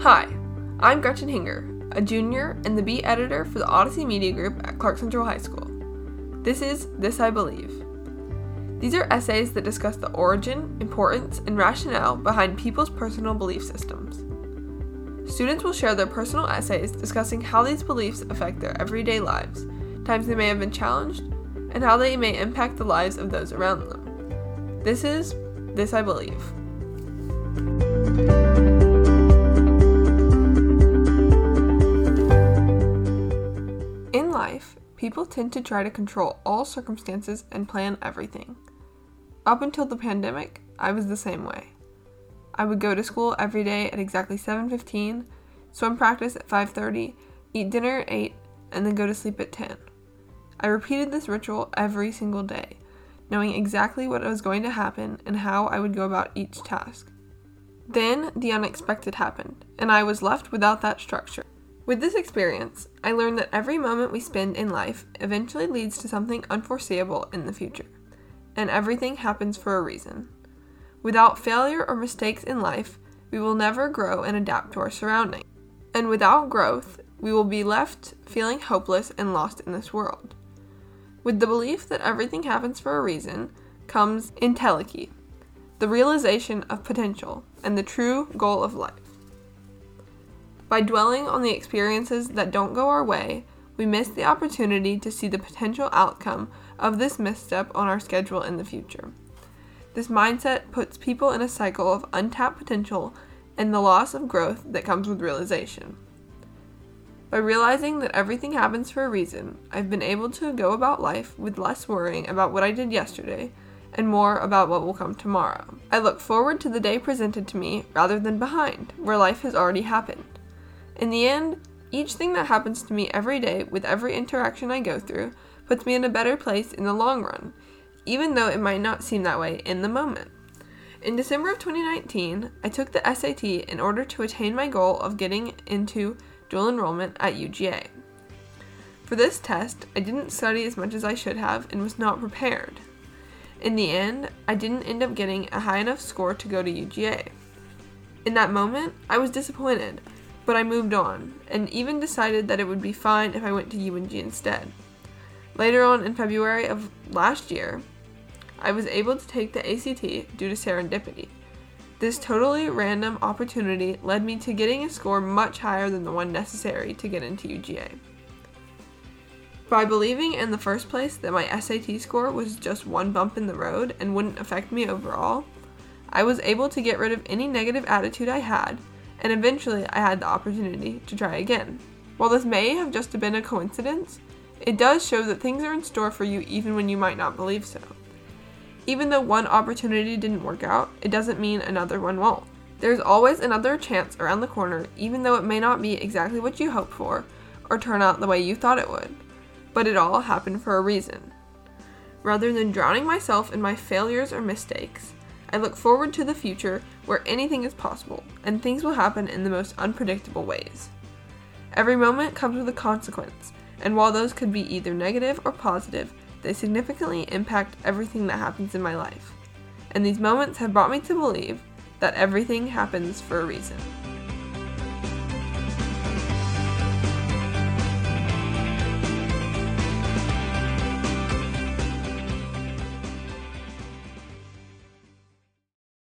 I'm Gretchen Hinger, a junior and the beat editor for the Odyssey Media Group at Clarke Central High School. This is This I Believe. These are essays that discuss the origin, importance, and rationale behind people's personal belief systems. Students will share their personal essays discussing how these beliefs affect their everyday lives, times they may have been challenged, and how they may impact the lives of those around them. This is This I Believe. People tend to try to control all circumstances and plan everything. Up until the pandemic, I was the same way. I would go to school every day at exactly 7:15, swim practice at 5:30, eat dinner at 8, and then go to sleep at 10. I repeated this ritual every single day, knowing exactly what was going to happen and how I would go about each task. Then the unexpected happened, and I was left without that structure. With this experience, I learned that every moment we spend in life eventually leads to something unforeseeable in the future, and everything happens for a reason. Without failure or mistakes in life, we will never grow and adapt to our surroundings. And without growth, we will be left feeling hopeless and lost in this world. With the belief that everything happens for a reason comes entelechy, the realization of potential and the true goal of life. By dwelling on the experiences that don't go our way, we miss the opportunity to see the potential outcome of this misstep on our schedule in the future. This mindset puts people in a cycle of untapped potential and the loss of growth that comes with realization. By realizing that everything happens for a reason, I've been able to go about life with less worrying about what I did yesterday and more about what will come tomorrow. I look forward to the day presented to me rather than behind, where life has already happened. In the end, each thing that happens to me every day with every interaction I go through puts me in a better place in the long run, even though it might not seem that way in the moment. In December of 2019, I took the SAT in order to attain my goal of getting into dual enrollment at UGA. For this test, I didn't study as much as I should have and was not prepared. In the end, I didn't end up getting a high enough score to go to UGA. In that moment, I was disappointed but I moved on, and even decided that it would be fine if I went to UNG instead. Later on in February of last year, I was able to take the ACT due to serendipity. This totally random opportunity led me to getting a score much higher than the one necessary to get into UGA. By believing in the first place that my SAT score was just one bump in the road and wouldn't affect me overall, I was able to get rid of any negative attitude I had and eventually I had the opportunity to try again. While this may have just been a coincidence, it does show that things are in store for you even when you might not believe so. Even though one opportunity didn't work out, it doesn't mean another one won't. There's always another chance around the corner, even though it may not be exactly what you hoped for or turn out the way you thought it would. But it all happened for a reason. Rather than drowning myself in my failures or mistakes, I look forward to the future where anything is possible and things will happen in the most unpredictable ways. Every moment comes with a consequence, and while those could be either negative or positive, they significantly impact everything that happens in my life. And these moments have brought me to believe that everything happens for a reason.